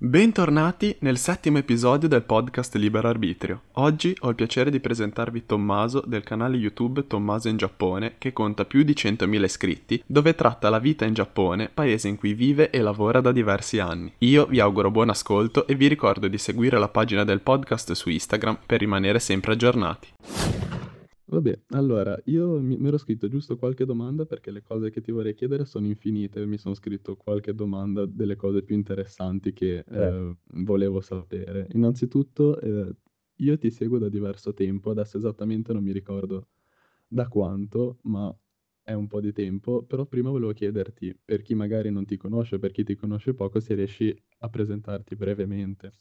Bentornati nel settimo episodio del podcast Libero Arbitrio. Oggi ho il piacere di presentarvi Tommaso del canale YouTube Tommaso in Giappone che conta più di 100.000 iscritti dove tratta la vita in Giappone, paese in cui vive e lavora da diversi anni. Io vi auguro buon ascolto e vi ricordo di seguire la pagina del podcast su Instagram per rimanere sempre aggiornati. Vabbè, allora, io mi, mi ero scritto giusto qualche domanda perché le cose che ti vorrei chiedere sono infinite. Mi sono scritto qualche domanda delle cose più interessanti che Eh. eh, volevo sapere. Innanzitutto, eh, io ti seguo da diverso tempo, adesso esattamente non mi ricordo da quanto, ma è un po' di tempo. Però prima volevo chiederti, per chi magari non ti conosce, per chi ti conosce poco, se riesci a presentarti brevemente.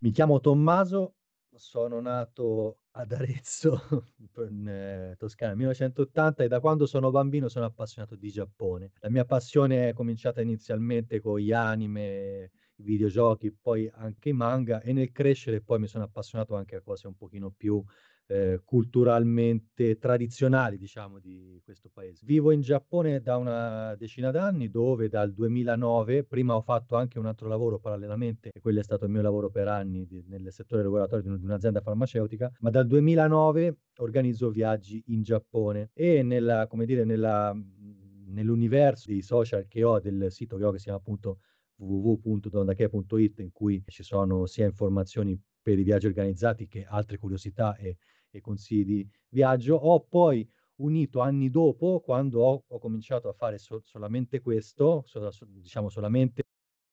Mi chiamo Tommaso, sono nato ad Arezzo, in eh, Toscana, nel 1980 e da quando sono bambino sono appassionato di Giappone. La mia passione è cominciata inizialmente con gli anime, i videogiochi, poi anche i manga e nel crescere poi mi sono appassionato anche a cose un pochino più eh, culturalmente tradizionali, diciamo, di questo paese. Vivo in Giappone da una decina d'anni, dove dal 2009, prima ho fatto anche un altro lavoro parallelamente, e quello è stato il mio lavoro per anni di- nel settore regolatorio di un- di un'azienda farmaceutica, ma dal 2009 organizzo viaggi in Giappone e nella, come dire, nella, nell'universo dei social che ho, del sito che ho che si chiama appunto www.dondake.it in cui ci sono sia informazioni per i viaggi organizzati che altre curiosità e, e consigli di viaggio. Ho poi unito anni dopo, quando ho, ho cominciato a fare so- solamente questo, so- so- diciamo solamente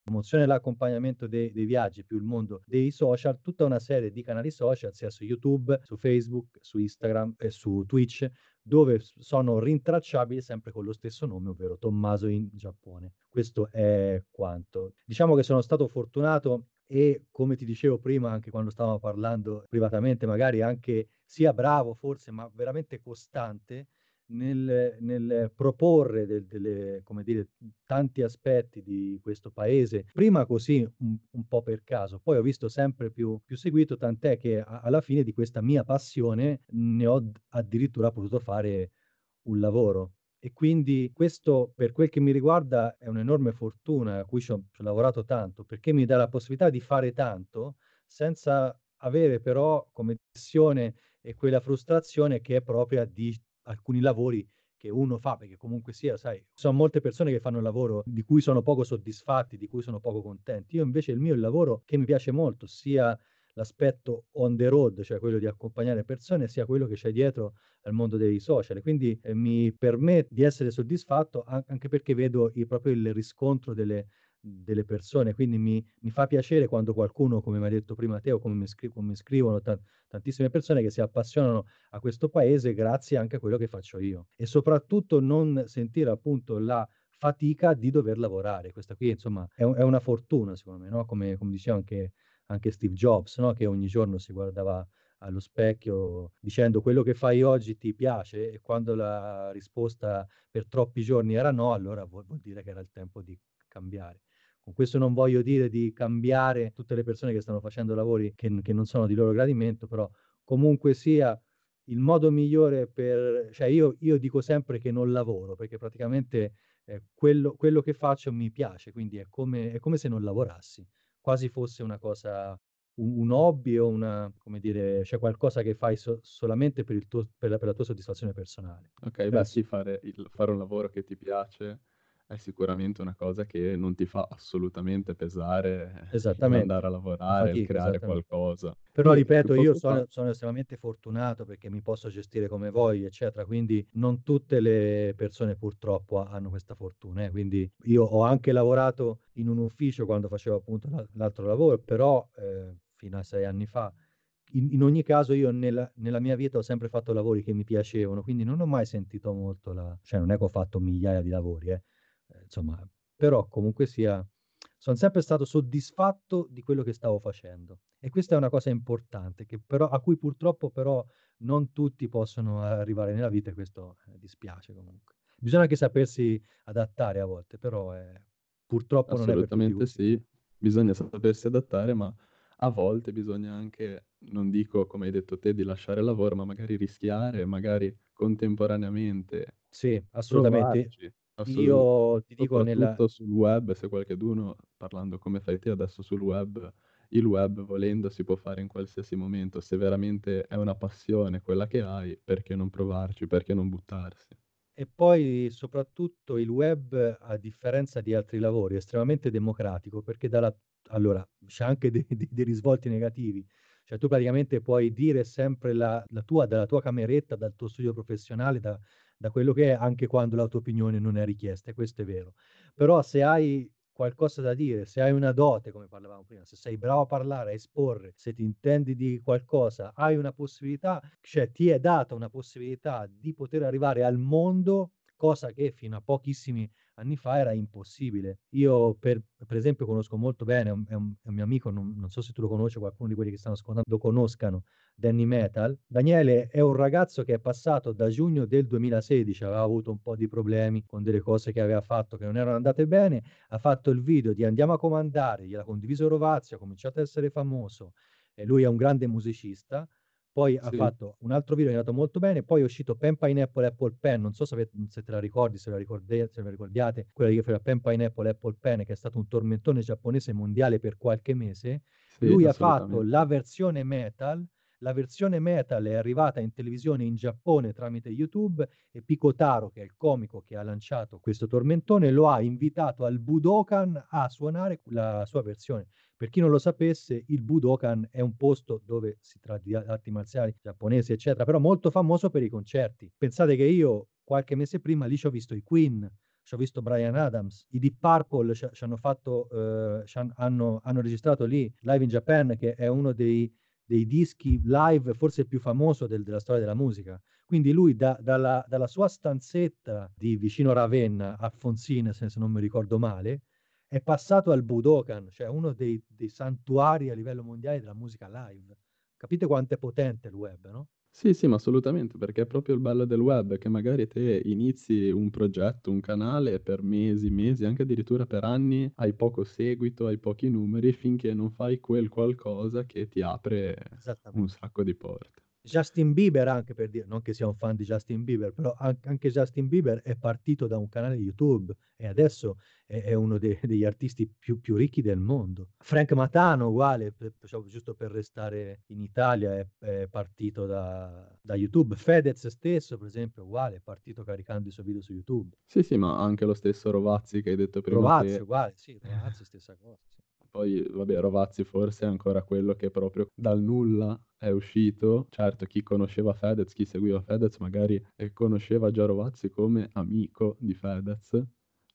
promozione e l'accompagnamento dei, dei viaggi più il mondo dei social, tutta una serie di canali social, sia su YouTube, su Facebook, su Instagram e su Twitch, dove sono rintracciabili sempre con lo stesso nome, ovvero Tommaso in Giappone. Questo è quanto. Diciamo che sono stato fortunato e come ti dicevo prima, anche quando stavamo parlando privatamente, magari anche sia bravo forse, ma veramente costante nel, nel proporre del- delle, dire, tanti aspetti di questo paese, prima così un, un po' per caso, poi ho visto sempre più, più seguito, tant'è che a- alla fine di questa mia passione ne ho addirittura potuto fare un lavoro. E quindi questo, per quel che mi riguarda, è un'enorme fortuna a cui ci ho, ci ho lavorato tanto, perché mi dà la possibilità di fare tanto senza avere però come pressione e quella frustrazione che è propria di alcuni lavori che uno fa, perché comunque sia, sai, sono molte persone che fanno un lavoro di cui sono poco soddisfatti, di cui sono poco contenti. Io invece il mio è il lavoro che mi piace molto, sia l'aspetto on the road, cioè quello di accompagnare persone, sia quello che c'è dietro al mondo dei social. Quindi eh, mi permette di essere soddisfatto an- anche perché vedo il- proprio il riscontro delle, delle persone. Quindi mi, mi fa piacere quando qualcuno, come mi ha detto prima te, o come mi, scri- come mi scrivono ta- tantissime persone che si appassionano a questo paese grazie anche a quello che faccio io. E soprattutto non sentire appunto la fatica di dover lavorare. Questa qui, insomma, è, un- è una fortuna, secondo me, no? Come, come diceva anche, anche Steve Jobs, no? Che ogni giorno si guardava allo specchio dicendo quello che fai oggi ti piace e quando la risposta per troppi giorni era no, allora vuol, vuol dire che era il tempo di cambiare. Con questo non voglio dire di cambiare tutte le persone che stanno facendo lavori che, che non sono di loro gradimento, però comunque sia il modo migliore per... cioè io, io dico sempre che non lavoro perché praticamente eh, quello, quello che faccio mi piace, quindi è come, è come se non lavorassi, quasi fosse una cosa un, un hobby o una, come dire, cioè qualcosa che fai so- solamente per, il tuo, per, la, per la tua soddisfazione personale. Ok, beh sì, fare, il- fare un lavoro che ti piace è sicuramente una cosa che non ti fa assolutamente pesare eh, andare a lavorare, fatica, creare qualcosa. Però ripeto, io sono, sono estremamente fortunato perché mi posso gestire come voglio, eccetera, quindi non tutte le persone purtroppo ha- hanno questa fortuna. eh. Quindi io ho anche lavorato in un ufficio quando facevo appunto la- l'altro lavoro, però eh, fino a sei anni fa. In, in ogni caso io nella, nella mia vita ho sempre fatto lavori che mi piacevano, quindi non ho mai sentito molto la... cioè non è che ho fatto migliaia di lavori, eh. Eh, insomma, però comunque sia, sono sempre stato soddisfatto di quello che stavo facendo. E questa è una cosa importante, che però, a cui purtroppo però non tutti possono arrivare nella vita e questo eh, dispiace comunque. Bisogna anche sapersi adattare a volte, però eh, purtroppo non è per Assolutamente sì, bisogna sapersi adattare, ma a volte bisogna anche, non dico come hai detto te, di lasciare il lavoro, ma magari rischiare, magari contemporaneamente Sì, assolutamente. provarci. Io ti dico nella sul web, se qualcheduno, parlando come fai te adesso sul web, il web volendo si può fare in qualsiasi momento. Se veramente è una passione quella che hai, perché non provarci, perché non buttarsi? E poi soprattutto il web, a differenza di altri lavori, è estremamente democratico perché dalla allora, c'è anche dei dei dei risvolti negativi. Cioè tu praticamente puoi dire sempre la la tua dalla tua cameretta, dal tuo studio professionale, da da quello che è, anche quando la tua opinione non è richiesta, e questo è vero. Però se hai qualcosa da dire, se hai una dote, come parlavamo prima, se sei bravo a parlare, a esporre, se ti intendi di qualcosa, hai una possibilità, cioè ti è data una possibilità di poter arrivare al mondo, cosa che fino a pochissimi anni fa era impossibile. Io per per esempio conosco molto bene, un è un è un mio amico, non non so se tu lo conosci qualcuno di quelli che stanno ascoltando lo conoscano, Danny Metal. Daniele è un ragazzo che è passato da giugno del 2016, aveva avuto un po' di problemi con delle cose che aveva fatto che non erano andate bene, ha fatto il video di "Andiamo a comandare", gliel'ha condiviso Rovazzi, ha cominciato a essere famoso e lui è un grande musicista. Poi ha Sì. fatto un altro video che è andato molto bene, poi è uscito Pen Pineapple Apple Pen, non so se se te la ricordi, se la ricorde se la ricordiate, quella che faceva Pen Pineapple Apple Pen, che è stato un tormentone giapponese mondiale per qualche mese. Sì, Lui ha fatto la versione metal, la versione metal è arrivata in televisione in Giappone tramite YouTube e Pico Taro, che è il comico che ha lanciato questo tormentone, lo ha invitato al Budokan a suonare la sua versione. Per chi non lo sapesse, il Budokan è un posto dove si tra di arti marziali giapponesi, eccetera, però molto famoso per i concerti. Pensate che io qualche mese prima lì c'ho visto i Queen, c'ho visto Bryan Adams, i Deep Purple c'ha c'hanno fatto uhm, c'han hanno hanno registrato lì Live in Japan, che è uno dei dei dischi live forse più famoso del della storia della musica. Quindi lui da dalla dalla sua stanzetta di vicino Ravenna a Fonzina, se se non mi ricordo male, è passato al Budokan, cioè uno dei dei santuari a livello mondiale della musica live. Capite quanto è potente il web, no? Sì, sì, ma assolutamente, perché è proprio il bello del web, che magari te inizi un progetto, un canale per mesi, mesi, anche addirittura per anni, hai poco seguito, hai pochi numeri, finché non fai quel qualcosa che ti apre un sacco di porte. Justin Bieber anche per dire, non che sia un fan di Justin Bieber, però an anche Justin Bieber è partito da un canale YouTube e adesso è è uno de degli artisti più più ricchi del mondo. Frank Matano uguale, p facciamo giusto per restare in Italia, è è partito da da YouTube. Fedez stesso, per esempio, uguale, è partito caricando i suoi video su YouTube. Sì, sì, ma anche lo stesso Rovazzi che hai detto prima Rovazzi te uguale, sì, Rovazzi stessa cosa, sì. Poi vabbè, Rovazzi forse è ancora quello che proprio dal nulla è uscito. Certo, chi conosceva Fedez, chi seguiva Fedez magari, ehm, conosceva già Rovazzi come amico di Fedez,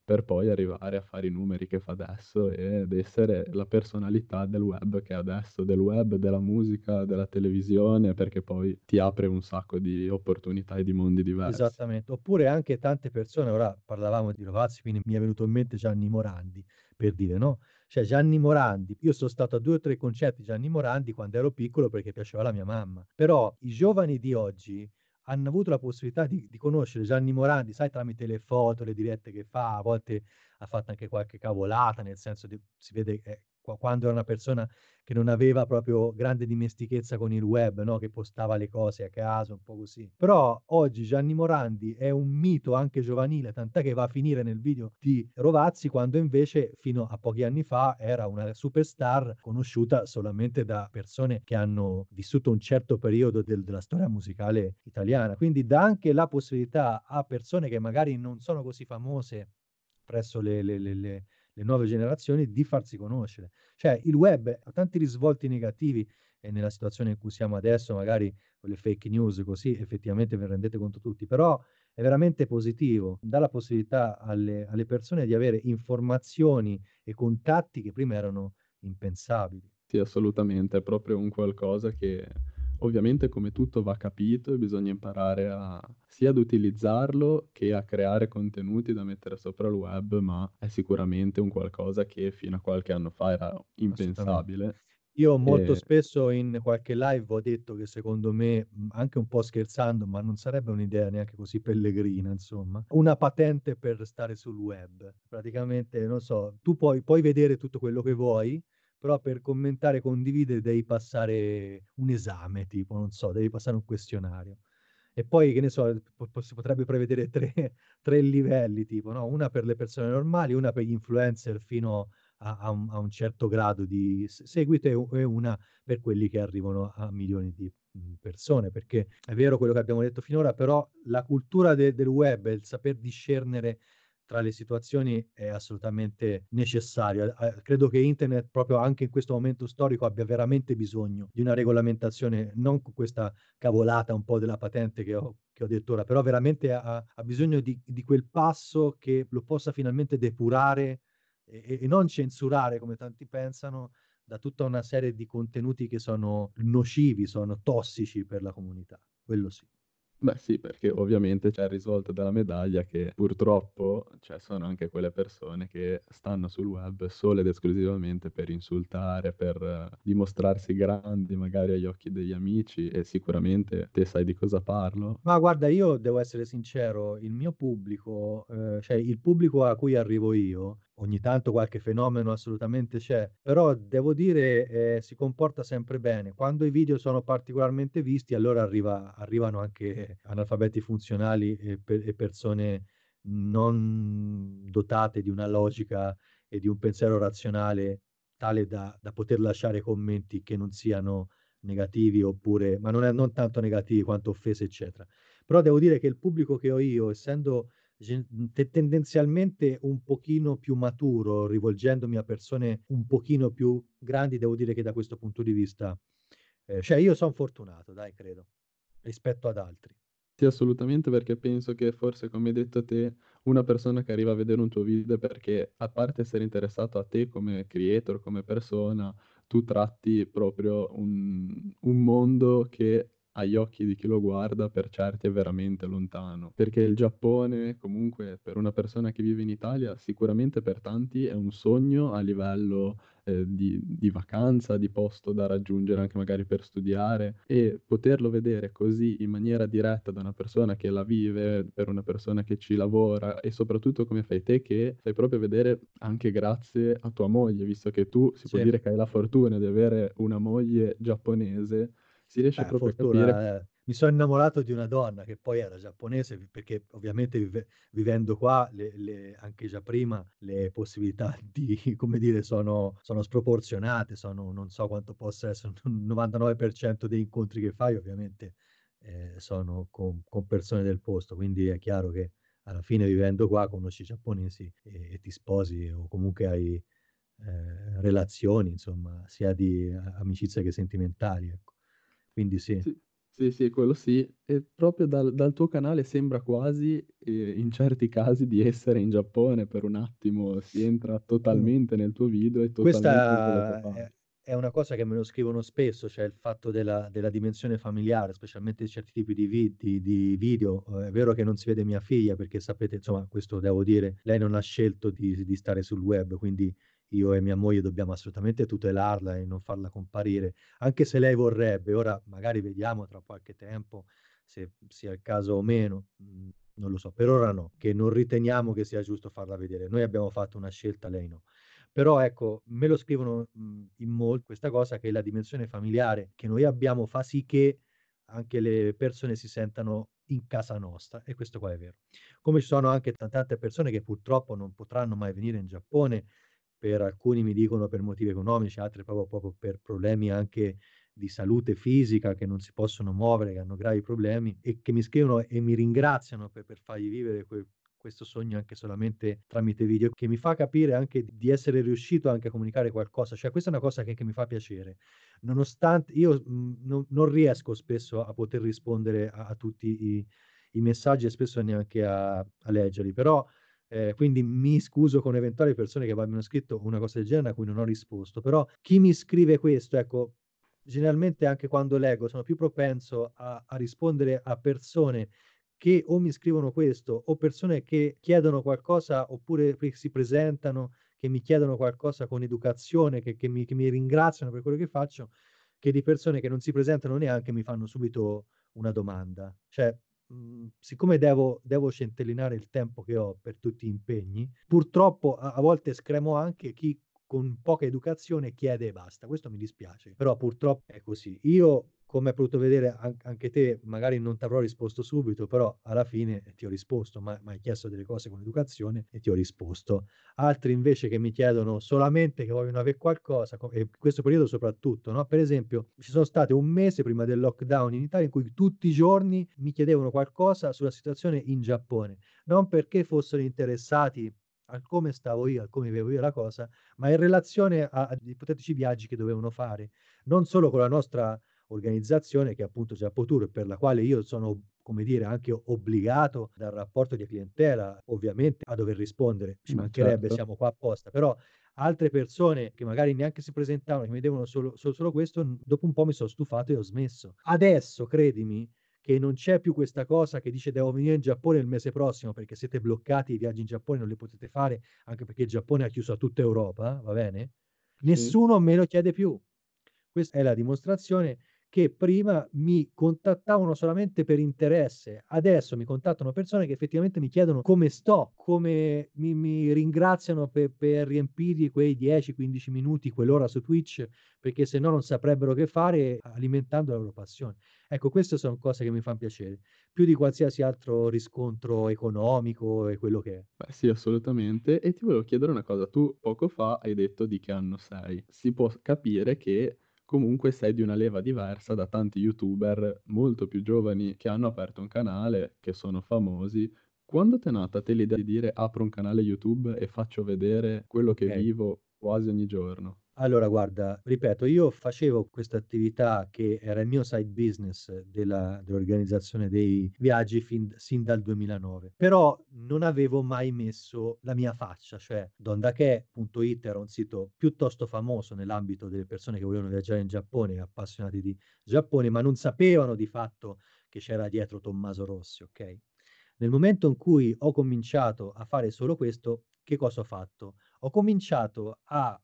per poi arrivare a fare i numeri che fa adesso ed essere la personalità del web che è adesso, del web, della musica, della televisione, perché poi ti apre un sacco di opportunità e di mondi diversi. Esattamente. Oppure anche tante persone ora parlavamo di Rovazzi, quindi mi è venuto in mente Gianni Morandi, per dire, no, cioè Gianni Morandi, io sono stato a 2 o 3 concerti Gianni Morandi quando ero piccolo perché piaceva alla mia mamma, però i giovani di oggi hanno avuto la possibilità di di conoscere Gianni Morandi, sai tramite le foto, le dirette che fa, a volte ha fatto anche qualche cavolata, nel senso di si vede, ehm, qua quando era una persona che non aveva proprio grande dimestichezza con il web, no, che postava le cose a caso, un po' così. Però oggi Gianni Morandi è un mito anche giovanile, tant'è che va a finire nel video di Rovazzi, quando invece fino a pochi anni fa era una superstar conosciuta solamente da persone che hanno vissuto un certo periodo del della storia musicale italiana. Quindi dà anche la possibilità a persone che magari non sono così famose presso le le le le le nuove generazioni di farsi conoscere. Cioè il web ha tanti risvolti negativi e nella situazione in cui siamo adesso, magari con le fake news così, effettivamente ve ne rendete conto tutti, però è veramente positivo, dà la possibilità alle alle persone di avere informazioni e contatti che prima erano impensabili. Sì, assolutamente, è proprio un qualcosa che ovviamente come tutto va capito e bisogna imparare a sia ad utilizzarlo che a creare contenuti da mettere sopra il web, ma è sicuramente un qualcosa che fino a qualche anno fa era impensabile. Io molto E spesso in qualche live ho detto che secondo me, anche un po' scherzando, ma non sarebbe un'idea neanche così pellegrina insomma, una patente per stare sul web. Praticamente, non so, tu puoi puoi vedere tutto quello che vuoi, però per commentare e condividere devi passare un esame tipo, non so, devi passare un questionario. E poi, che ne so, si potrebbe prevedere tre, tre livelli, tipo, no? una per le persone normali, una per gli influencer fino a, a, un, a un, certo grado di seguito e una per quelli che arrivano a milioni di persone, perché è vero quello che abbiamo detto finora, però la cultura de, del web, il saper discernere tra le situazioni è assolutamente necessario. Eh, credo che internet, proprio anche in questo momento storico, abbia veramente bisogno di una regolamentazione, non con questa cavolata un po' della patente che ho, ho detto ora, però veramente ha, ha bisogno di, di, quel passo che lo possa finalmente depurare e, e non censurare, come tanti pensano, da tutta una serie di contenuti che sono nocivi, sono tossici per la comunità. Quello sì. Beh sì, perché ovviamente c'è il risvolto della medaglia che purtroppo cioè, sono anche quelle persone che stanno sul web solo ed esclusivamente per insultare, per dimostrarsi grandi magari agli occhi degli amici e sicuramente te sai di cosa parlo. Ma guarda, io devo essere sincero, il mio pubblico, eh, cioè il pubblico a cui arrivo io, ogni tanto qualche fenomeno assolutamente c'è, però devo dire eh, si comporta sempre bene. Quando i video sono particolarmente visti, allora arriva, arrivano anche analfabeti funzionali e, per, e, persone non dotate di una logica e di un pensiero razionale tale da, da poter lasciare commenti che non siano negativi oppure, ma non, è, non tanto negativi quanto offese, eccetera. Però devo dire che il pubblico che ho io, essendo tendenzialmente un pochino più maturo, rivolgendomi a persone un pochino più grandi, devo dire che da questo punto di vista, eh, cioè io sono fortunato, dai, credo, rispetto ad altri. Sì, assolutamente, perché penso che forse, come hai detto te, una persona che arriva a vedere un tuo video perché, a parte essere interessato a te come creator, come persona, tu tratti proprio un, un mondo che agli occhi di chi lo guarda per certi è veramente lontano, perché il Giappone comunque per una persona che vive in Italia sicuramente per tanti è un sogno a livello eh, di, di, vacanza, di posto da raggiungere anche magari per studiare e poterlo vedere così in maniera diretta da una persona che la vive, per una persona che ci lavora e soprattutto come fai te che fai proprio vedere anche grazie a tua moglie, visto che tu si sì. può dire che hai la fortuna di avere una moglie giapponese si riesce eh, proprio fortuna, a capire. Eh, mi sono innamorato di una donna che poi era giapponese, perché ovviamente vive, vivendo qua, le, le, anche già prima, le possibilità di, come dire, sono, sono sproporzionate, sono, non so quanto possa essere, un 99% degli incontri che fai ovviamente eh, sono con, con, persone del posto, quindi è chiaro che alla fine vivendo qua conosci i giapponesi e, e ti sposi o comunque hai eh, relazioni, insomma, sia di amicizia che sentimentali, ecco. Quindi sì. Sì, sì, sì, quello sì. E proprio dal, dal tuo canale sembra quasi, eh, in certi casi, di essere in Giappone per un attimo, si entra totalmente nel tuo video e totalmente Questa è, è una cosa che me lo scrivono spesso, cioè il fatto della, della dimensione familiare, specialmente di certi tipi di, vi, di, di video. Eh, è vero che non si vede mia figlia, perché sapete, insomma, questo devo dire, lei non ha scelto di, di stare sul web, quindi io e mia moglie dobbiamo assolutamente tutelarla e non farla comparire, anche se lei vorrebbe. Ora magari vediamo tra qualche tempo se sia il caso o meno, mhmm, non lo so, per ora no, che non riteniamo che sia giusto farla vedere. Noi abbiamo fatto una scelta, lei no. Però ecco, me lo scrivono mhmm, in molti questa cosa che la dimensione familiare che noi abbiamo fa sì che anche le persone si sentano in casa nostra e questo qua è vero. Come ci sono anche tante persone che purtroppo non potranno mai venire in Giappone per alcuni mi dicono per motivi economici, altri proprio, proprio per problemi anche di salute fisica che non si possono muovere, che hanno gravi problemi e che mi scrivono e mi ringraziano per, per fargli vivere que, questo sogno anche solamente tramite video, che mi fa capire anche di essere riuscito anche a comunicare qualcosa. Cioè questa è una cosa che, che mi fa piacere, nonostante io mh, non, non, riesco spesso a poter rispondere a, a tutti i, i, messaggi e spesso neanche a, a leggerli, però eh, quindi mi scuso con eventuali persone che abbiano scritto una cosa del genere a cui non ho risposto, però chi mi scrive questo, ecco, generalmente anche quando leggo sono più propenso a, a rispondere a persone che o mi scrivono questo o persone che chiedono qualcosa oppure si presentano, che mi chiedono qualcosa con educazione, che, che, mi, che mi ringraziano per quello che faccio, che di persone che non si presentano neanche mi fanno subito una domanda. Cioè, Mhmm, siccome devo, devo centellinare il tempo che ho per tutti gli impegni, purtroppo a, a volte scremo anche chi con poca educazione chiede e basta. Questo mi dispiace, però purtroppo è così. Io come hai potuto vedere anche te, magari non ti avrò risposto subito, però alla fine ti ho risposto, ma mi hai chiesto delle cose con educazione e ti ho risposto. Altri invece che mi chiedono solamente che vogliono avere qualcosa, e in questo periodo soprattutto, no? Per esempio, ci sono state un mese prima del lockdown in Italia in cui tutti i giorni mi chiedevano qualcosa sulla situazione in Giappone, non perché fossero interessati a come stavo io, a come vivevo io la cosa, ma in relazione agli ipotetici viaggi che dovevano fare, non solo con la nostra organizzazione che è appunto Giappotour, per la quale io sono come dire, anche obbligato dal rapporto di clientela, ovviamente, a dover rispondere. Ci Ma mancherebbe, certo. siamo qua apposta. Però altre persone che magari neanche si presentavano, che mi devono solo, solo, solo questo, dopo un po' mi sono stufato e ho smesso. Adesso, credimi, che non c'è più questa cosa che dice devo venire in Giappone il mese prossimo perché siete bloccati, i viaggi in Giappone non li potete fare, anche perché il Giappone ha chiuso a tutta Europa, va bene? Nessuno sì. me lo chiede più. Questa è la dimostrazione che prima mi contattavano solamente per interesse, adesso mi contattano persone che effettivamente mi chiedono come sto, come mi, mi ringraziano per, per riempirgli quei 10-15 minuti, quell'ora su Twitch, perché se no non saprebbero che fare alimentando la loro passione. Ecco, queste sono cose che mi fanno piacere, più di qualsiasi altro riscontro economico e quello che è. Beh, sì, assolutamente. E ti volevo chiedere una cosa, tu poco fa hai detto di che anno sei. Si può capire che comunque sei di una leva diversa da tanti youtuber molto più giovani che hanno aperto un canale, che sono famosi. Quando ti è nata te l'idea di dire apro un canale YouTube e faccio vedere quello che okay. vivo quasi ogni giorno? Allora guarda, ripeto, io facevo questa attività che era il mio side business della dell'organizzazione dei viaggi fin sin dal 2009, però non avevo mai messo la mia faccia, cioè dondache.it era un sito piuttosto famoso nell'ambito delle persone che volevano viaggiare in Giappone, appassionati di Giappone, ma non sapevano di fatto che c'era dietro Tommaso Rossi, ok? Nel momento in cui ho cominciato a fare solo questo, che cosa ho fatto? Ho cominciato a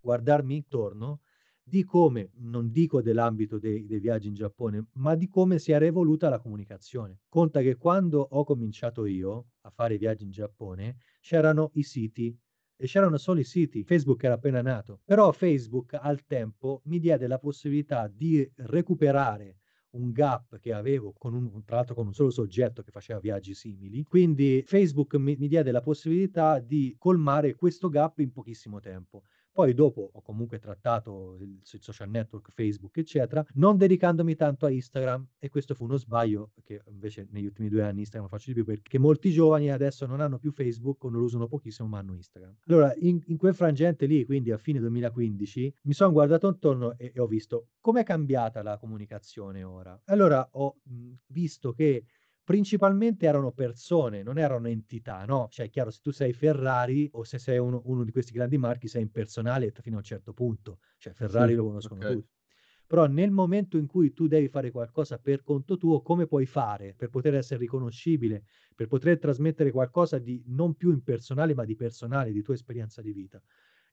guardarmi intorno di come, non dico dell'ambito dei, dei, viaggi in Giappone, ma di come si era evoluta la comunicazione. Conta che quando ho cominciato io a fare viaggi in Giappone, c'erano i siti e c'erano solo i siti, Facebook era appena nato, però Facebook al tempo mi diede la possibilità di recuperare un gap che avevo un, tra l'altro con un solo soggetto che faceva viaggi simili. Quindi Facebook mi, mi diede la possibilità di colmare questo gap in pochissimo tempo. Poi dopo ho comunque trattato il social network, Facebook, eccetera, non dedicandomi tanto a Instagram e questo fu uno sbaglio perché invece negli ultimi due anni Instagram faccio di più perché molti giovani adesso non hanno più Facebook o non lo usano pochissimo ma hanno Instagram. Allora in, in quel frangente lì, quindi a fine 2015, mi sono guardato intorno e, e ho visto com'è cambiata la comunicazione ora. Allora ho mh, visto che principalmente erano persone, non erano entità, no? Cioè, è chiaro, se tu sei Ferrari o se sei uno, uno di questi grandi marchi, sei impersonale fino a un certo punto. Cioè, Ferrari sì, lo conoscono okay. tutti. Però nel momento in cui tu devi fare qualcosa per conto tuo, come puoi fare per poter essere riconoscibile, per poter trasmettere qualcosa di non più impersonale, ma di personale, di tua esperienza di vita?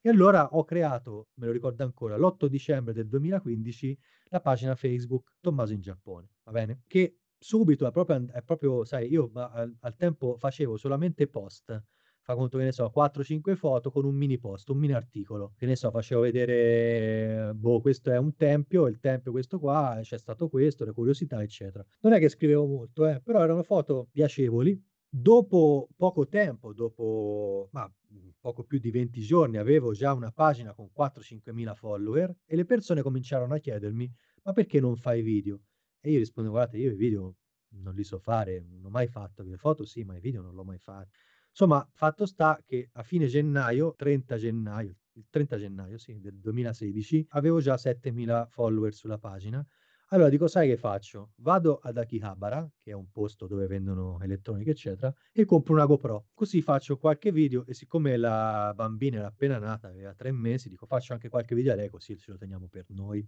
E allora ho creato, me lo ricordo ancora, l'8 dicembre del 2015, la pagina Facebook Tommaso in Giappone, va bene? Che subito è proprio, è proprio sai, io al, al, tempo facevo solamente post, fa conto che ne so, 4-5 foto con un mini post, un mini articolo, che ne so, facevo vedere, boh, questo è un tempio, il tempio questo qua, c'è stato questo, le curiosità, eccetera. Non è che scrivevo molto, eh, però erano foto piacevoli. Dopo poco tempo, dopo ma, poco più di 20 giorni, avevo già una pagina con 4-5 mila follower e le persone cominciarono a chiedermi, ma perché non fai video? E io rispondo, guardate, io i video non li so fare, non ho mai fatto, le foto sì, ma i video non l'ho mai fatto. Insomma, fatto sta che a fine gennaio, 30 gennaio, il 30 gennaio sì, del 2016, avevo già 7000 follower sulla pagina. Allora dico, sai che faccio? Vado ad Akihabara, che è un posto dove vendono elettronica, eccetera, e compro una GoPro. Così faccio qualche video e siccome la bambina era appena nata, aveva tre mesi, dico faccio anche qualche video a lei così ce lo teniamo per noi.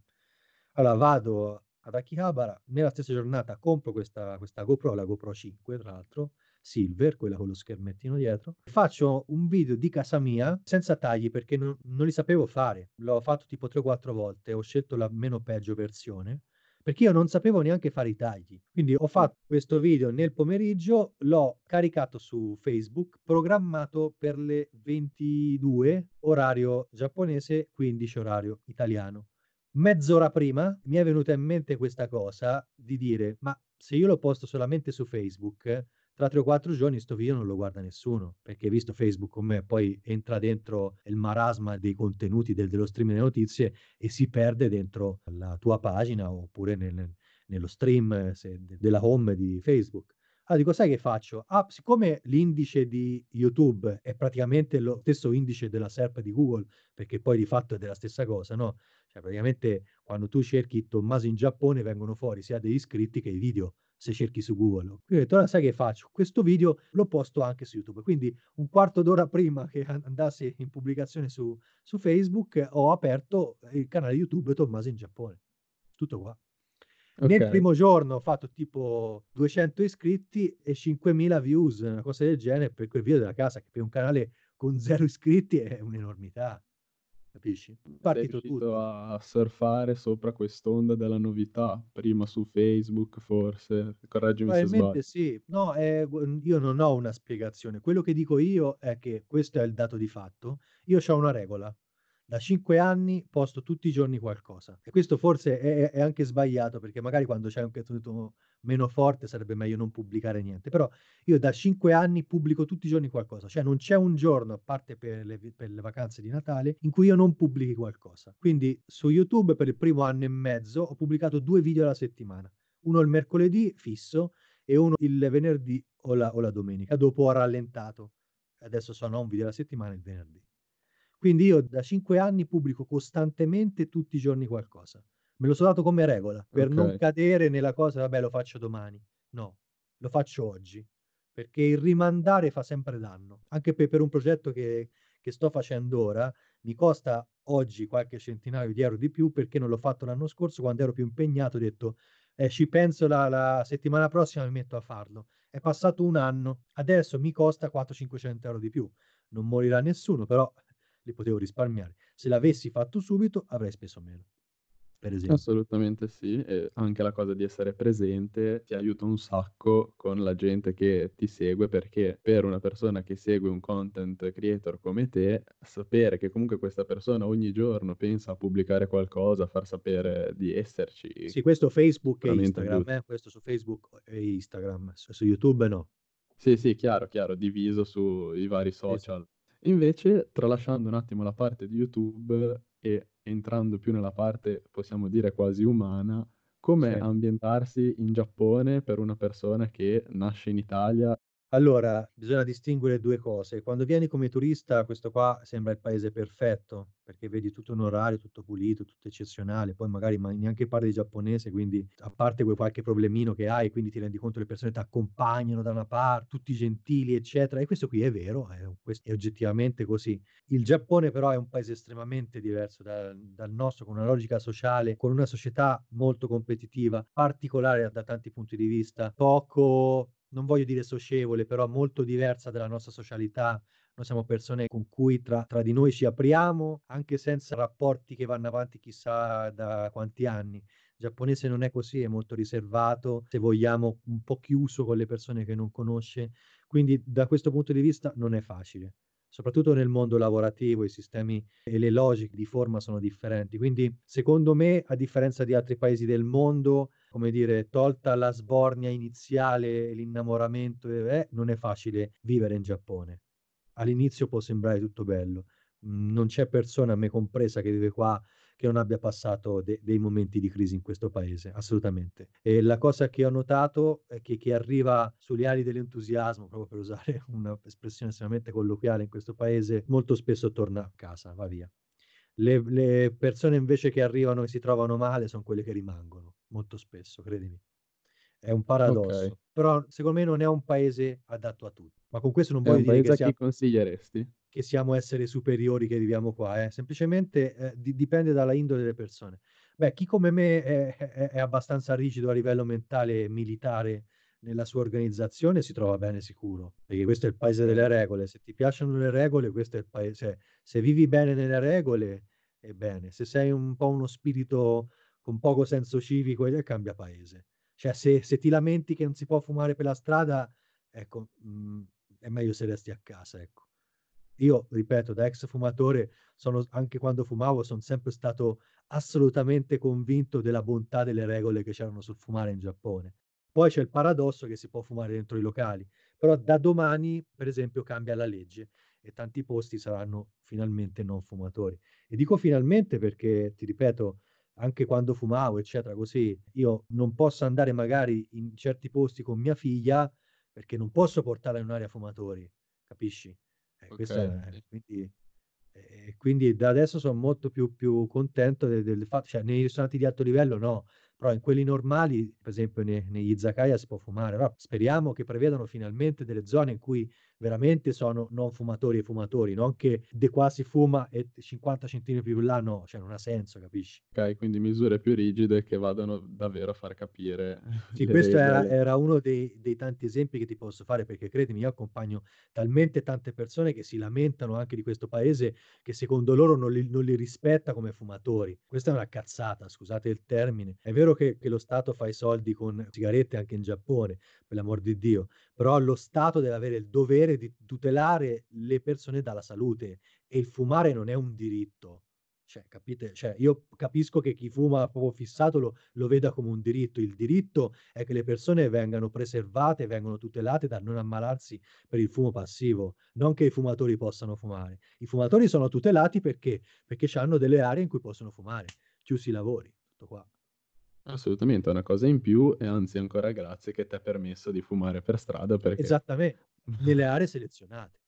Allora vado ad Akihabara. Nella stessa giornata compro questa, questa GoPro, la GoPro 5 tra l'altro, Silver, quella con lo schermettino dietro. Faccio un video di casa mia senza tagli perché non, non li sapevo fare. L'ho fatto tipo 3-4 volte, ho scelto la meno peggio versione perché io non sapevo neanche fare i tagli. Quindi ho fatto questo video nel pomeriggio, l'ho caricato su Facebook, programmato per le 22 orario giapponese, 15 orario italiano mezz'ora prima mi è venuta in mente questa cosa di dire, ma se io lo posto solamente su Facebook, tra tre o quattro giorni sto video non lo guarda nessuno, perché visto Facebook con me poi entra dentro il marasma dei contenuti del, dello stream delle notizie e si perde dentro la tua pagina oppure nel, nello stream se, della home di Facebook. Allora dico, sai che faccio? Ah, siccome l'indice di YouTube è praticamente lo stesso indice della SERP di Google, perché poi di fatto è della stessa cosa, no? Cioè praticamente quando tu cerchi Tommaso in Giappone vengono fuori sia degli iscritti che i video se cerchi su Google. Quindi ho detto, allora sai che faccio? Questo video lo posto anche su YouTube. Quindi un quarto d'ora prima che andasse in pubblicazione su, su Facebook ho aperto il canale YouTube Tommaso in Giappone. Tutto qua. Okay. Nel primo giorno ho fatto tipo 200 iscritti e 5.000 views, una cosa del genere, per quel video della casa, che per un canale con zero iscritti è un'enormità. Capisci? Partito Sei tutto. a surfare sopra quest'onda della novità, prima su Facebook forse, correggimi se sbaglio. sì, no, eh, io non ho una spiegazione. Quello che dico io è che questo è il dato di fatto. Io ho una regola da cinque anni posto tutti i giorni qualcosa. E questo forse è, è anche sbagliato perché magari quando c'è un contenuto meno forte sarebbe meglio non pubblicare niente. Però io da cinque anni pubblico tutti i giorni qualcosa, cioè non c'è un giorno, a parte per le, per le vacanze di Natale, in cui io non pubblichi qualcosa. Quindi su YouTube per il primo anno e mezzo ho pubblicato due video alla settimana. Uno il mercoledì fisso e uno il venerdì o la, o la domenica. Dopo ho rallentato. Adesso sono un video alla settimana il venerdì. Quindi io da cinque anni pubblico costantemente tutti i giorni qualcosa. Me lo sono dato come regola per okay. non cadere nella cosa, vabbè, lo faccio domani. No, lo faccio oggi. Perché il rimandare fa sempre danno. Anche per, per un progetto che, che sto facendo ora, mi costa oggi qualche centinaio di euro di più perché non l'ho fatto l'anno scorso quando ero più impegnato. Ho detto, eh, ci penso la, la settimana prossima, mi metto a farlo. È passato un anno, adesso mi costa 400-500 euro di più. Non morirà nessuno, però li potevo risparmiare. Se l'avessi fatto subito avrei speso meno. Per esempio. Assolutamente sì, e anche la cosa di essere presente ti aiuta un sacco con la gente che ti segue perché per una persona che segue un content creator come te, sapere che comunque questa persona ogni giorno pensa a pubblicare qualcosa, a far sapere di esserci. Sì, questo Facebook e Instagram, eh? questo su Facebook e Instagram, su YouTube no. Sì, sì, chiaro, chiaro, diviso sui vari social. Invece, tralasciando un attimo la parte di YouTube e entrando più nella parte, possiamo dire, quasi umana, come Sì. ambientarsi in Giappone per una persona che nasce in Italia allora, bisogna distinguere due cose. Quando vieni come turista, questo qua sembra il paese perfetto, perché vedi tutto in orario, tutto pulito, tutto eccezionale, poi magari ma neanche parli giapponese, quindi a parte quel qualche problemino che hai, quindi ti rendi conto che le persone ti accompagnano da una parte, tutti gentili, eccetera. E questo qui è vero, è, è oggettivamente così. Il Giappone però è un paese estremamente diverso da, dal nostro, con una logica sociale, con una società molto competitiva, particolare da tanti punti di vista, poco non voglio dire socievole, però molto diversa dalla nostra socialità. Noi siamo persone con cui tra, tra, di noi ci apriamo, anche senza rapporti che vanno avanti chissà da quanti anni. Il giapponese non è così, è molto riservato, se vogliamo un po' chiuso con le persone che non conosce. Quindi da questo punto di vista non è facile soprattutto nel mondo lavorativo i sistemi e le logiche di forma sono differenti. Quindi, secondo me, a differenza di altri paesi del mondo, come dire, tolta la sbornia iniziale, l'innamoramento, eh, non è facile vivere in Giappone. All'inizio può sembrare tutto bello. Non c'è persona, me compresa, che vive qua che non abbia passato de- dei momenti di crisi in questo paese, assolutamente. E la cosa che ho notato è che chi arriva sugli ali dell'entusiasmo, proprio per usare un'espressione estremamente colloquiale in questo paese, molto spesso torna a casa, va via. Le, le persone invece che arrivano e si trovano male sono quelle che rimangono, molto spesso, credimi. È un paradosso. Okay. Però secondo me non è un paese adatto a tutti. Ma con questo non voglio dire che siamo, consiglieresti? che siamo esseri superiori che viviamo qua. Eh. Semplicemente eh, di, dipende dalla indole delle persone. Beh, chi come me è, è, è abbastanza rigido a livello mentale e militare nella sua organizzazione si trova bene sicuro, perché questo è il paese delle regole. Se ti piacciono le regole, questo è il paese. Se vivi bene nelle regole, è bene. Se sei un po' uno spirito con poco senso civico, cambia paese. Cioè, se, se ti lamenti che non si può fumare per la strada, ecco, mh, mhmm, è meglio se resti a casa, ecco. Io, ripeto, da ex fumatore, sono, anche quando fumavo, sono sempre stato assolutamente convinto della bontà delle regole che c'erano sul fumare in Giappone. Poi c'è il paradosso che si può fumare dentro i locali, però da domani, per esempio, cambia la legge e tanti posti saranno finalmente non fumatori. E dico finalmente perché, ti ripeto, anche quando fumavo, eccetera, così, io non posso andare magari in certi posti con mia figlia perché non posso portarla in un'area fumatori, capisci? Eh, Ok, questo è, quindi, eh, quindi da adesso sono molto più, più contento del, del fatto, cioè nei ristoranti di alto livello no, però in quelli normali, per esempio ne- negli izakaya si può fumare, però speriamo che prevedano finalmente delle zone in cui veramente sono non fumatori e fumatori, non che de qua si fuma e 50 centimetri più là no, cioè non ha senso, capisci? Ok, quindi misure più rigide che vadano davvero a far capire Sì, questo era, era uno dei, dei tanti esempi che ti posso fare, perché credimi, io accompagno talmente tante persone che si lamentano anche di questo paese che secondo loro non li, non li rispetta come fumatori. Questa è una cazzata, scusate il termine. È vero che, che lo Stato fa i soldi con sigarette anche in Giappone, per l'amor di Dio, però lo Stato deve avere il dovere di tutelare le persone dalla salute e il fumare non è un diritto. Cioè, capite? Cioè, io capisco che chi fuma proprio fissato lo, lo veda come un diritto. Il diritto è che le persone vengano preservate, vengano tutelate da non ammalarsi per il fumo passivo, non che i fumatori possano fumare. I fumatori sono tutelati perché? Perché hanno delle aree in cui possono fumare, chiusi i lavori, tutto qua. Assolutamente, è una cosa in più e anzi ancora grazie che ti è permesso di fumare per strada perché... Esattamente, nelle aree selezionate.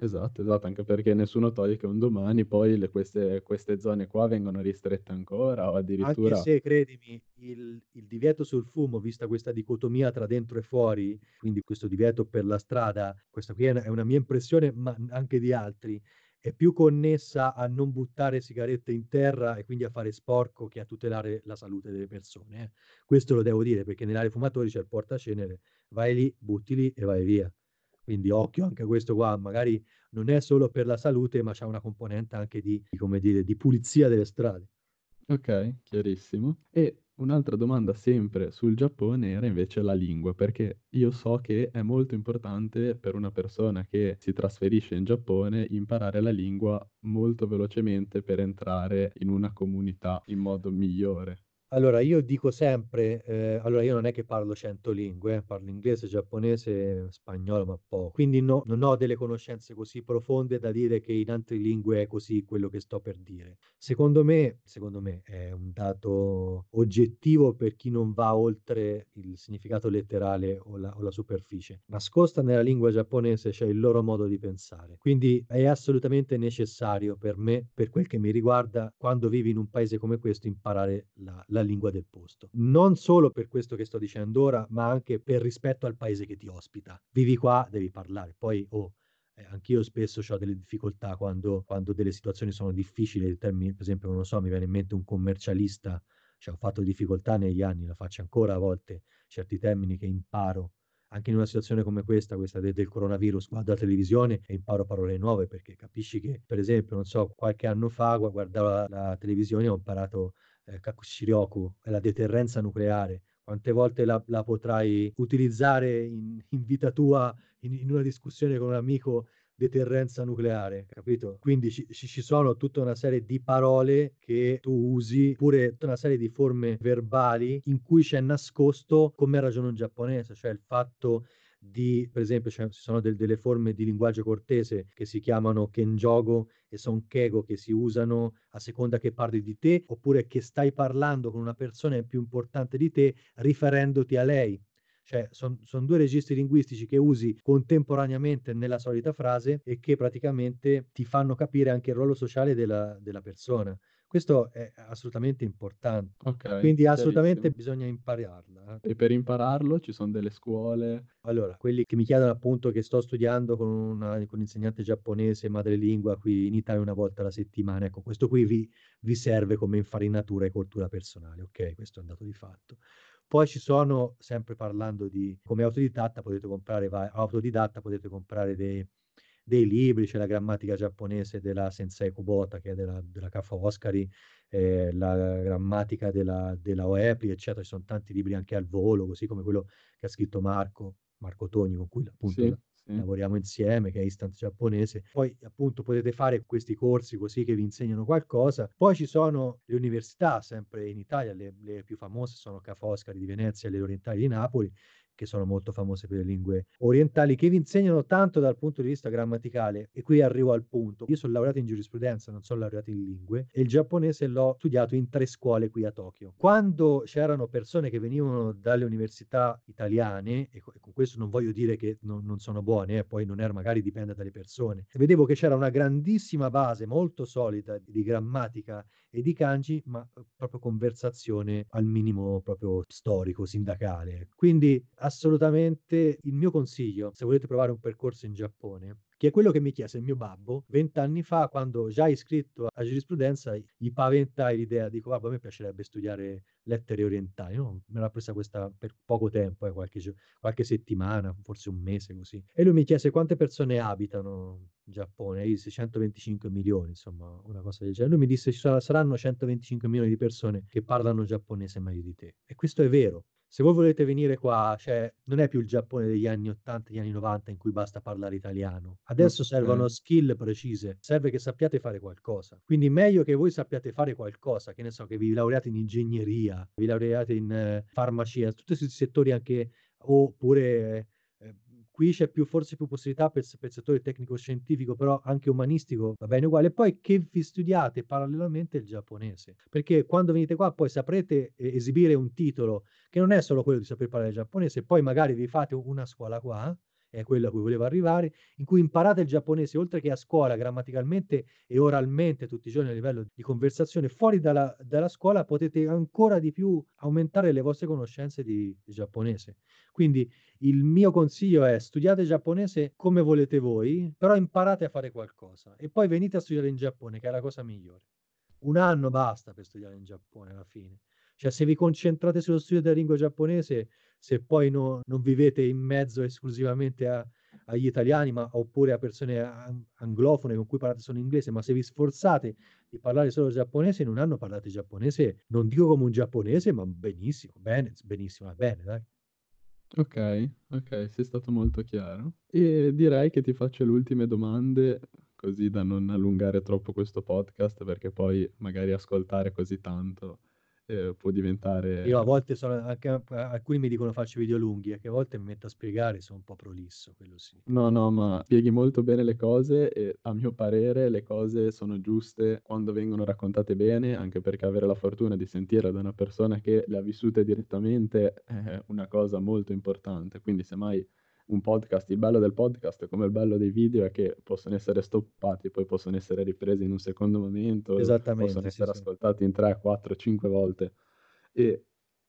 Esatto, esatto, anche perché nessuno toglie che un domani poi le- queste, queste zone qua vengono ristrette ancora o Anche addirittura... se, credimi, il, il divieto sul fumo, vista questa dicotomia tra dentro e fuori, quindi questo divieto per la strada, questa qui è una, è una mia impressione, ma anche di altri, è più connessa a non buttare sigarette in terra e quindi a fare sporco che a tutelare la salute delle persone. eh. Questo lo devo dire perché nell'area fumatori c'è il portacenere, vai lì, butti lì e vai via. Quindi occhio anche a questo qua, magari non è solo per la salute, ma c'è una componente anche di, dire, di pulizia delle strade. Ok, chiarissimo. E un'altra domanda sempre sul Giappone era invece la lingua, perché io so che è molto importante per una persona che si trasferisce in Giappone imparare la lingua molto velocemente per entrare in una comunità in modo migliore. Allora, io dico sempre, eh, allora io non è che parlo cento lingue, eh, parlo inglese, giapponese, spagnolo, ma poco. Quindi no, non ho delle conoscenze così profonde da dire che in altre lingue è così quello che sto per dire. Secondo me, secondo me è un dato oggettivo per chi non va oltre il significato letterale o la, o la superficie. Nascosta nella lingua giapponese c'è il loro modo di pensare. Quindi è assolutamente necessario per me, per quel che mi riguarda, quando vivi in un paese come questo, imparare la lingua del posto. Non solo per questo che sto dicendo ora, ma anche per rispetto al paese che ti ospita. Vivi qua, devi parlare. Poi, oh, eh, anch'io spesso ho delle difficoltà quando, quando delle situazioni sono difficili, termini, per esempio, non lo so, mi viene in mente un commercialista, cioè ho fatto difficoltà negli anni, la faccio ancora a volte, certi termini che imparo. Anche in una situazione come questa, questa de- del coronavirus, guardo la televisione e imparo parole nuove perché capisci che, per esempio, non so, qualche anno fa guardavo la, la televisione e ho imparato eh, Kakushiryoku, la deterrenza nucleare. Quante volte la, la potrai utilizzare in, in vita tua in, in, una discussione con un amico deterrenza nucleare, capito? Quindi ci, ci, sono tutta una serie di parole che tu usi, pure tutta una serie di forme verbali in cui c'è nascosto come ragione un giapponese, cioè il fatto di, per esempio, cioè, ci sono del, delle forme di linguaggio cortese che si chiamano kenjogo e sonkego che si usano a seconda che parli di te oppure che stai parlando con una persona più importante di te riferendoti a lei. Cioè, sono son due registri linguistici che usi contemporaneamente nella solita frase e che praticamente ti fanno capire anche il ruolo sociale della, della persona. Questo è assolutamente importante. Ok, Quindi assolutamente bisogna impararla. eh. E per impararlo ci sono delle scuole. Allora, quelli che mi chiedono appunto che sto studiando con, una, con un insegnante giapponese madrelingua qui in Italia una volta alla settimana, ecco, questo qui vi, vi serve come infarinatura e cultura personale, ok? Questo è un dato di fatto. Poi ci sono, sempre parlando di come autodidatta, potete comprare, autodidatta potete comprare dei, dei libri, c'è la grammatica giapponese della Sensei Kubota, che è della, della Kafa Oscari, eh, la grammatica della, della OEPI, eccetera. Ci sono tanti libri anche al volo, così come quello che ha scritto Marco, Marco Togni, con cui appunto sì. lavoriamo insieme, che è Instant Giapponese. Poi appunto potete fare questi corsi così che vi insegnano qualcosa. Poi ci sono le università, sempre in Italia, le, le più famose sono Ca' Foscari di Venezia e le Orientali di Napoli, che sono molto famose per le lingue orientali, che vi insegnano tanto dal punto di vista grammaticale. E qui arrivo al punto. Io sono laureato in giurisprudenza, non sono laureato in lingue, e il giapponese l'ho studiato in tre scuole qui a Tokyo. Quando c'erano persone che venivano dalle università italiane, e con questo non voglio dire che non, non sono buone, eh, poi non era magari dipende dalle persone, vedevo che c'era una grandissima base molto solida di grammatica e di kanji, ma eh, proprio conversazione al minimo proprio storico, sindacale. Quindi assolutamente il mio consiglio, se volete provare un percorso in Giappone, che è quello che mi chiese il mio babbo vent'anni fa, quando già iscritto a giurisprudenza, gli paventai l'idea, dico, babbo, a me piacerebbe studiare lettere orientali, no? me l'ha presa questa per poco tempo, eh, qualche, qualche, settimana, forse un mese così. E lui mi chiese quante persone abitano in Giappone, io disse 125 milioni, insomma, una cosa del genere. Lui mi disse ci saranno 125 milioni di persone che parlano giapponese meglio di te. E questo è vero, se voi volete venire qua, cioè, non è più il Giappone degli anni 80, degli anni 90 in cui basta parlare italiano. Adesso okay. servono skill precise, serve che sappiate fare qualcosa. Quindi meglio che voi sappiate fare qualcosa, che ne so, che vi laureate in ingegneria, vi laureate in eh, farmacia, tutti questi settori anche, oppure qui c'è più, forse più possibilità per, per il settore tecnico-scientifico, però anche umanistico va bene uguale. E poi che vi studiate parallelamente il giapponese, perché quando venite qua poi saprete esibire un titolo che non è solo quello di saper parlare il giapponese, poi magari vi fate una scuola qua è quello a cui volevo arrivare, in cui imparate il giapponese oltre che a scuola grammaticalmente e oralmente tutti i giorni a livello di conversazione, fuori dalla, dalla scuola potete ancora di più aumentare le vostre conoscenze di, di giapponese. Quindi il mio consiglio è studiate giapponese come volete voi, però imparate a fare qualcosa e poi venite a studiare in Giappone, che è la cosa migliore. Un anno basta per studiare in Giappone alla fine. Cioè, se vi concentrate sullo studio della lingua giapponese, se poi no, non vivete in mezzo esclusivamente a, agli italiani, ma oppure a persone anglofone con cui parlate solo inglese, ma se vi sforzate di parlare solo giapponese, in un anno parlate giapponese, non dico come un giapponese, ma benissimo, bene, benissimo, bene, dai. Ok, ok, sei stato molto chiaro. E direi che ti faccio le ultime domande, così da non allungare troppo questo podcast, perché poi magari ascoltare così tanto eh, può diventare... Io a volte sono, anche alcuni mi dicono faccio video lunghi, e che a volte mi metto a spiegare, sono un po' prolisso, quello sì. No, no, ma spieghi molto bene le cose e a mio parere le cose sono giuste quando vengono raccontate bene, anche perché avere la fortuna di sentire da una persona che le ha vissute direttamente è una cosa molto importante, quindi se mai un podcast, il bello del podcast, come il bello dei video, è che possono essere stoppati, poi possono essere ripresi in un secondo momento, possono essere sì, ascoltati sì. in 3, 4, 5 volte. E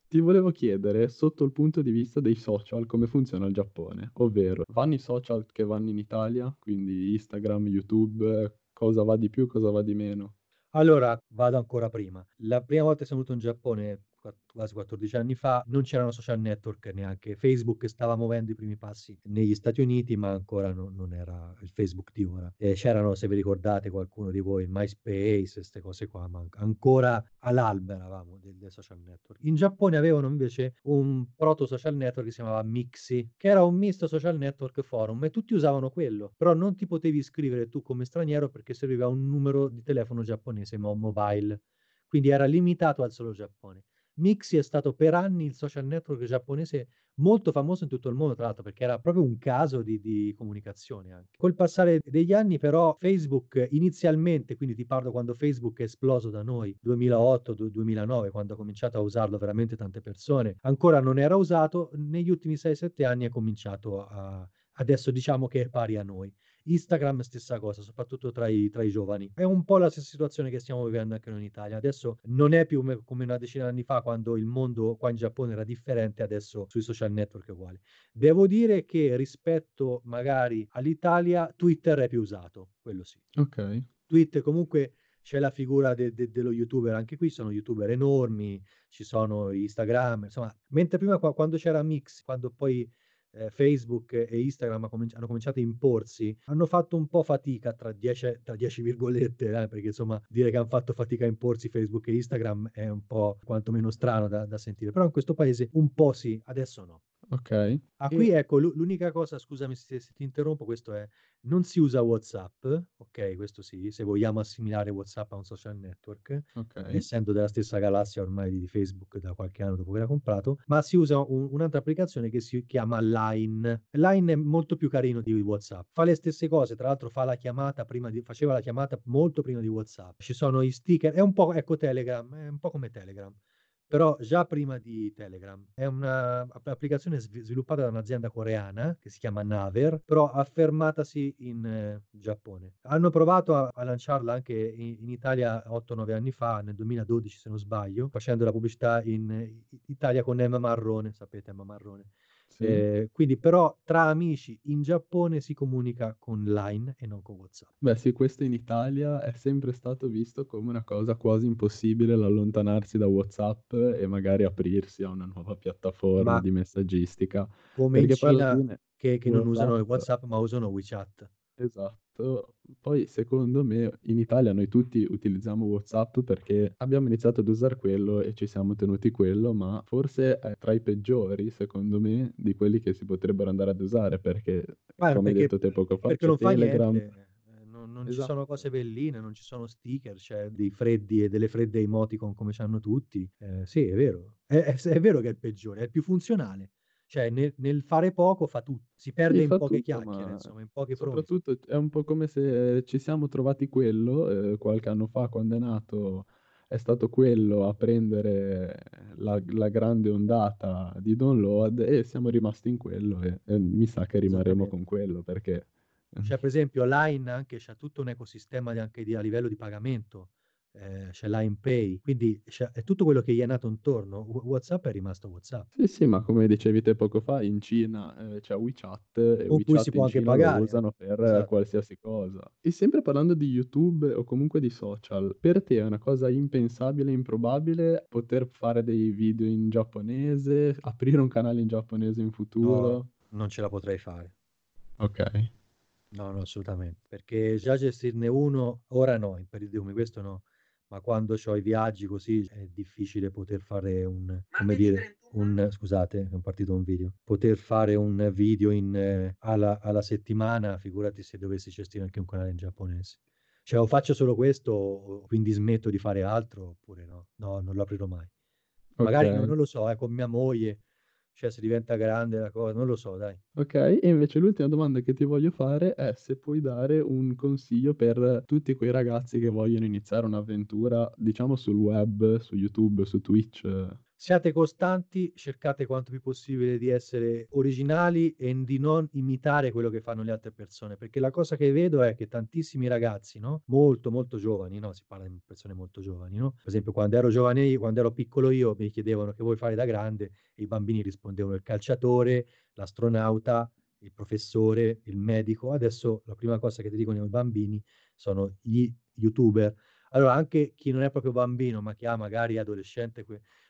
ti volevo chiedere, sotto il punto di vista dei social, come funziona il Giappone, ovvero vanno i social che vanno in Italia, quindi Instagram, YouTube, cosa va di più, cosa va di meno? Allora, vado ancora prima. La prima volta che sono venuto in Giappone quasi 14 anni fa, non c'erano social network neanche. Facebook stava muovendo i primi passi negli Stati Uniti, ma ancora no, non era il Facebook di ora. E c'erano, se vi ricordate, qualcuno di voi, MySpace, queste cose qua, ma ancora all'alba eravamo del, del, social network. In Giappone avevano invece un proto social network che si chiamava Mixi, che era un misto social network forum e tutti usavano quello, però non ti potevi iscrivere tu come straniero perché serviva un numero di telefono giapponese mobile quindi era limitato al solo Giappone. Mixi è stato per anni il social network giapponese molto famoso in tutto il mondo, tra l'altro, perché era proprio un caso di, di comunicazione anche. Col passare degli anni, però, Facebook inizialmente, quindi ti parlo quando Facebook è esploso da noi, 2008-2009, quando ha cominciato a usarlo veramente tante persone, ancora non era usato, negli ultimi 6-7 anni è cominciato a... Adesso diciamo che è pari a noi. Instagram stessa cosa, soprattutto tra i, tra i, giovani. È un po' la stessa situazione che stiamo vivendo anche noi in Italia. Adesso non è più come una decina di anni fa quando il mondo qua in Giappone era differente, adesso sui social network è uguale. Devo dire che rispetto magari all'Italia Twitter è più usato, quello sì. Ok. Twitter comunque c'è la figura de- de- dello youtuber, anche qui sono youtuber enormi, ci sono Instagram, insomma, mentre prima qua, quando c'era Mix, quando poi eh, Facebook e Instagram hanno cominciato a imporsi, hanno fatto un po' fatica tra 10, tra 10 virgolette, eh, perché insomma dire che hanno fatto fatica a imporsi Facebook e Instagram è un po' quantomeno strano da, da sentire, però in questo paese un po' sì, adesso no. Ok. Ah, qui ecco, l'u l'unica cosa, scusami se se ti interrompo, questo è: non si usa WhatsApp, okay, questo sì, se vogliamo assimilare WhatsApp a un social network, Ok. essendo della stessa galassia ormai di Facebook da qualche anno dopo che l'ha comprato, ma si usa un un'altra applicazione che si chiama Line. Line è molto più carino di WhatsApp. Fa le stesse cose, tra l'altro fa la chiamata prima di faceva la chiamata molto prima di WhatsApp. Ci sono i sticker è un po' ecco Telegram, è un po' come Telegram. Però già prima di Telegram. È una app applicazione svi sviluppata da un'azienda coreana che si chiama Naver, però affermatasi in eh, Giappone. Hanno provato a a lanciarla anche i in Italia 8, 9 anni fa, nel 2012 se non sbaglio, facendo la pubblicità in Italia con Emma Marrone, sapete Emma Marrone. Sì. Ehm, quindi però tra amici in Giappone si comunica con Line e non con WhatsApp. Beh sì, questo in Italia è sempre stato visto come una cosa quasi impossibile l'allontanarsi da WhatsApp e magari aprirsi a una nuova piattaforma Ma di messaggistica, come in perché alla Cina fine che che non usano WhatsApp, ma usano WeChat. Esatto. Poi secondo me in Italia noi tutti utilizziamo WhatsApp perché abbiamo iniziato ad usar quello e ci siamo tenuti quello, ma forse è tra i peggiori, secondo me, di quelli che si potrebbero andare ad usare perché, Ma come hai perché detto te poco fa, perché c'è non fa Telegram niente, ehm, non non ci sono cose esatto. belline, non ci sono sticker, c'è dei freddi e delle fredde emoticon come c'hanno tutti. Ehm, sì, è vero. È è è vero che è il peggiore, è il più funzionale. Cioè nel nel fare poco fa tu si perde in fa poche tutto, chiacchiere, ma insomma, in poche fronzi. soprattutto è un po' come se ci siamo trovati quello, ehm, qualche anno fa quando è nato, è stato quello a prendere la la grande ondata di download e siamo rimasti in quello e e mi sa che rimarremo con quello perché Cioè, per esempio Line anche c'ha tutto un ecosistema di anche di a livello di pagamento, ehm, c'è Line Pay, quindi è tutto quello che gli è nato intorno. Wh WhatsApp è rimasto WhatsApp. Sì, sì, ma come dicevi te poco fa, in Cina, ehm, c'è WeChat e Con cui si WeChat può anche Cina lo pagare, eh. usano per Esatto. qualsiasi cosa. E sempre parlando di YouTube o comunque di social, per te è una cosa impensabile, improbabile poter fare dei video in giapponese, aprire un canale in giapponese in No, futuro? non ce la potrei fare. Okay. No, no, assolutamente. Perché già gestirne uno ora no, in periodi come questo no, ma quando c'ho i viaggi così è difficile poter fare un come dire, un scusate, è partito un video. Poter fare un video in alla alla settimana, figurati se dovessi gestire anche un canale in giapponese. Cioè o faccio solo questo o quindi smetto di fare altro oppure no. No, non lo aprirò mai. Magari no Okay. non lo so, eh, con mia moglie, cioè se diventa grande la co non lo so dai. Okay, e invece l'ultima domanda che ti voglio fare è se puoi dare un consiglio per tutti quei ragazzi che vogliono iniziare un'avventura, diciamo sul web, su YouTube, su Twitch. Siate costanti, cercate quanto più possibile di essere originali e di non imitare quello che fanno le altre persone, perché la cosa che vedo è che tantissimi ragazzi, no, molto, molto giovani, no, si parla di persone molto giovani, no, per esempio quando ero giovane io quando ero piccolo io mi chiedevano: "Che vuoi fare da grande?" E i bambini rispondevano: "Il calciatore, l'astronauta, il professore, il medico." Adesso la prima cosa che ti dicono i bambini sono gli youtuber. Allora anche chi non è proprio bambino, ma chi ha magari adolescente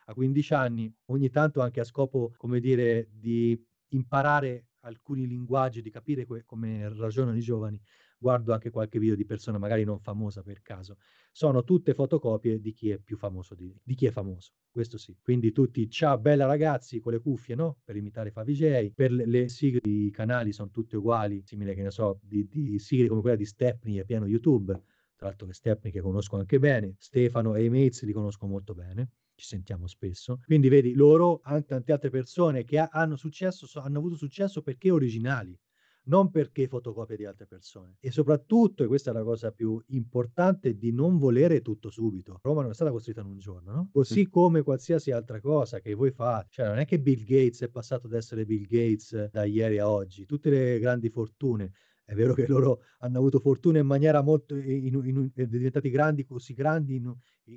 a 15 anni, ogni tanto anche a scopo, come dire, di imparare alcuni linguaggi, di capire que come ragionano i giovani, guardo anche qualche video di persona magari non famosa per caso. Sono tutte fotocopie di chi è più famoso di di chi è famoso, questo sì. Quindi tutti: "Ciao bella ragazzi" con le cuffie, no, per imitare Favij, per le le sigle i canali son tutte uguali, simile che ne so, di di sigle come quella di Stepney è pieno YouTube, tra l'altro che Stepney che conosco anche bene, Stefano e i Mates li conosco molto bene, ci sentiamo spesso. Quindi vedi loro, an tante altre persone che ha hanno successo so hanno avuto successo perché originali, non perché fotocopie di altre persone. E soprattutto, e questa è la cosa più importante, di non volere tutto subito. Roma non è stata costruita in un giorno, no, così come qualsiasi altra cosa che voi fa cioè non è che Bill Gates è passato ad essere Bill Gates da ieri a oggi. Tutte le grandi fortune è vero che loro hanno avuto fortuna in maniera molto in in ed diventati grandi, così grandi in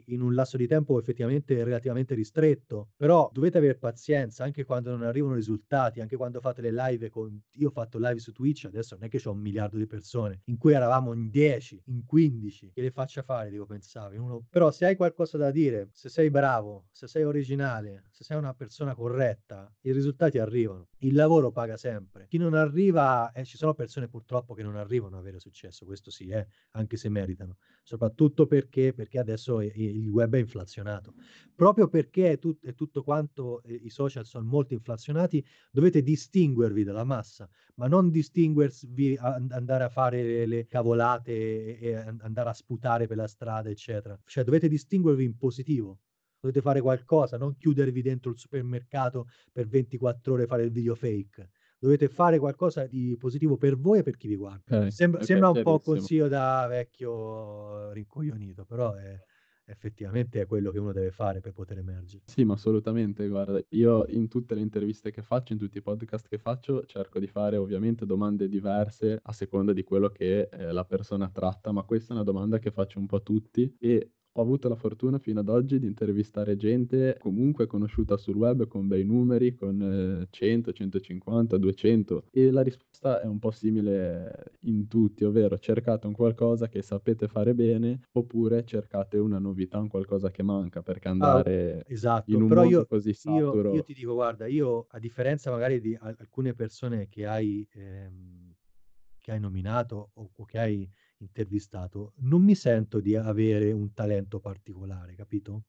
in un lasso di tempo effettivamente relativamente ristretto, però dovete aver pazienza anche quando non arrivano risultati, anche quando fate le live con io ho fatto live su Twitch, adesso non è che c'ho 1 miliardo di persone, in cui eravamo in 10, in 15, che le faccia fare devo pensare, uno però se hai qualcosa da dire, se sei bravo, se sei originale, se sei una persona corretta, i risultati arrivano. Il lavoro paga sempre. Chi non arriva eh, ci sono persone purtroppo che non arrivano a avere successo, questo sì, eh, anche se meritano. Soprattutto perché perché adesso i il web è inflazionato. Proprio perché è, tut- è tutto quanto eh, i social sono molto inflazionati, dovete distinguervi dalla massa, ma non distinguervi a andare a fare le, le cavolate e, e andare a sputare per la strada, eccetera. Cioè dovete distinguervi in positivo dovete fare qualcosa, non chiudervi dentro il supermercato per 24 ore e fare il video fake. Dovete fare qualcosa di positivo per voi e per chi vi guarda. Okay, sembra, okay, sembra un po' un consiglio da vecchio rincoglionito, però è, effettivamente è quello che uno deve fare per poter emergere. Sì, ma assolutamente, guarda, io in tutte le interviste che faccio, in tutti i podcast che faccio, cerco di fare ovviamente domande diverse a seconda di quello che eh, la persona tratta, ma questa è una domanda che faccio un po' a tutti e ho avuto la fortuna fino ad oggi di intervistare gente comunque conosciuta sul web con bei numeri, con 100, 150, 200 e la risposta è un po' simile in tutti, ovvero cercate un qualcosa che sapete fare bene oppure cercate una novità, un qualcosa che manca perché ah, andare ah, esatto. in un Però mondo io, così saturo... Io, io, ti dico, guarda, io a differenza magari di alcune persone che hai, ehm, che hai nominato o, o che hai intervistato, non mi sento di avere un talento particolare, capito?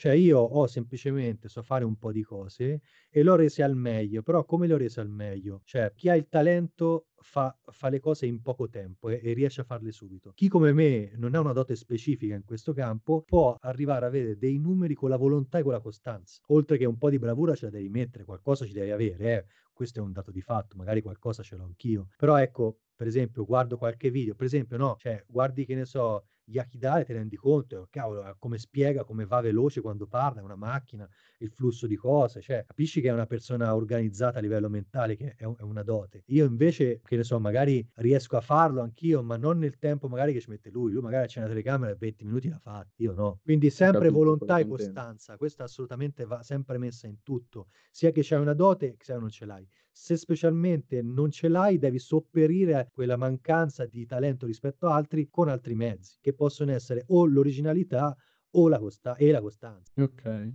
Cioè io ho semplicemente so fare un po' di cose e l'ho rese al meglio, però come le ho rese al meglio? Cioè chi ha il talento fa, fa le cose in poco tempo e, e, riesce a farle subito. Chi come me non ha una dote specifica in questo campo può arrivare a avere dei numeri con la volontà e con la costanza. Oltre che un po' di bravura ce la devi mettere, qualcosa ci devi avere, eh. questo è un dato di fatto, magari qualcosa ce l'ho anch'io. Però ecco, per esempio, guardo qualche video, per esempio, no, cioè, guardi che ne so, Yakidai ti rendi conto, cavolo, come spiega, come va veloce quando parla, è una macchina, il flusso di cose, cioè, capisci che è una persona organizzata a livello mentale, che è, una dote. Io invece, che ne so, magari riesco a farlo anch'io, ma non nel tempo magari che ci mette lui, lui magari c'è una telecamera e 20 minuti la fa, io no. Quindi sempre Capito, volontà e costanza, questa assolutamente va sempre messa in tutto, sia che c'hai una dote, che non ce l'hai se specialmente non ce l'hai, devi sopperire a quella mancanza di talento rispetto a altri con altri mezzi, che possono essere o l'originalità o la costa- e la costanza. Ok.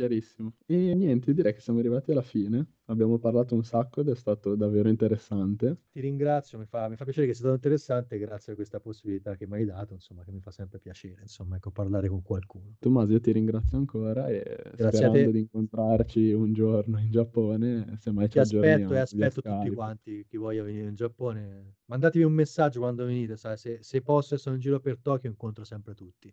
Chiarissimo. E niente, direi che siamo arrivati alla fine. Abbiamo parlato un sacco ed è stato davvero interessante. Ti ringrazio, mi fa, mi fa piacere che sia stato interessante grazie a questa possibilità che mi hai dato, insomma, che mi fa sempre piacere, insomma, ecco, parlare con qualcuno. Tommaso, io ti ringrazio ancora e grazie sperando di incontrarci un giorno in Giappone, se mai ci Ti aspetto e aspetto tutti quanti, chi voglia venire in Giappone. Mandatevi un messaggio quando venite, sai, se, se posso e sono in giro per Tokyo incontro sempre tutti.